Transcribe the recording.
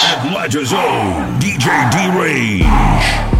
At Legend Zone, DJ D Range.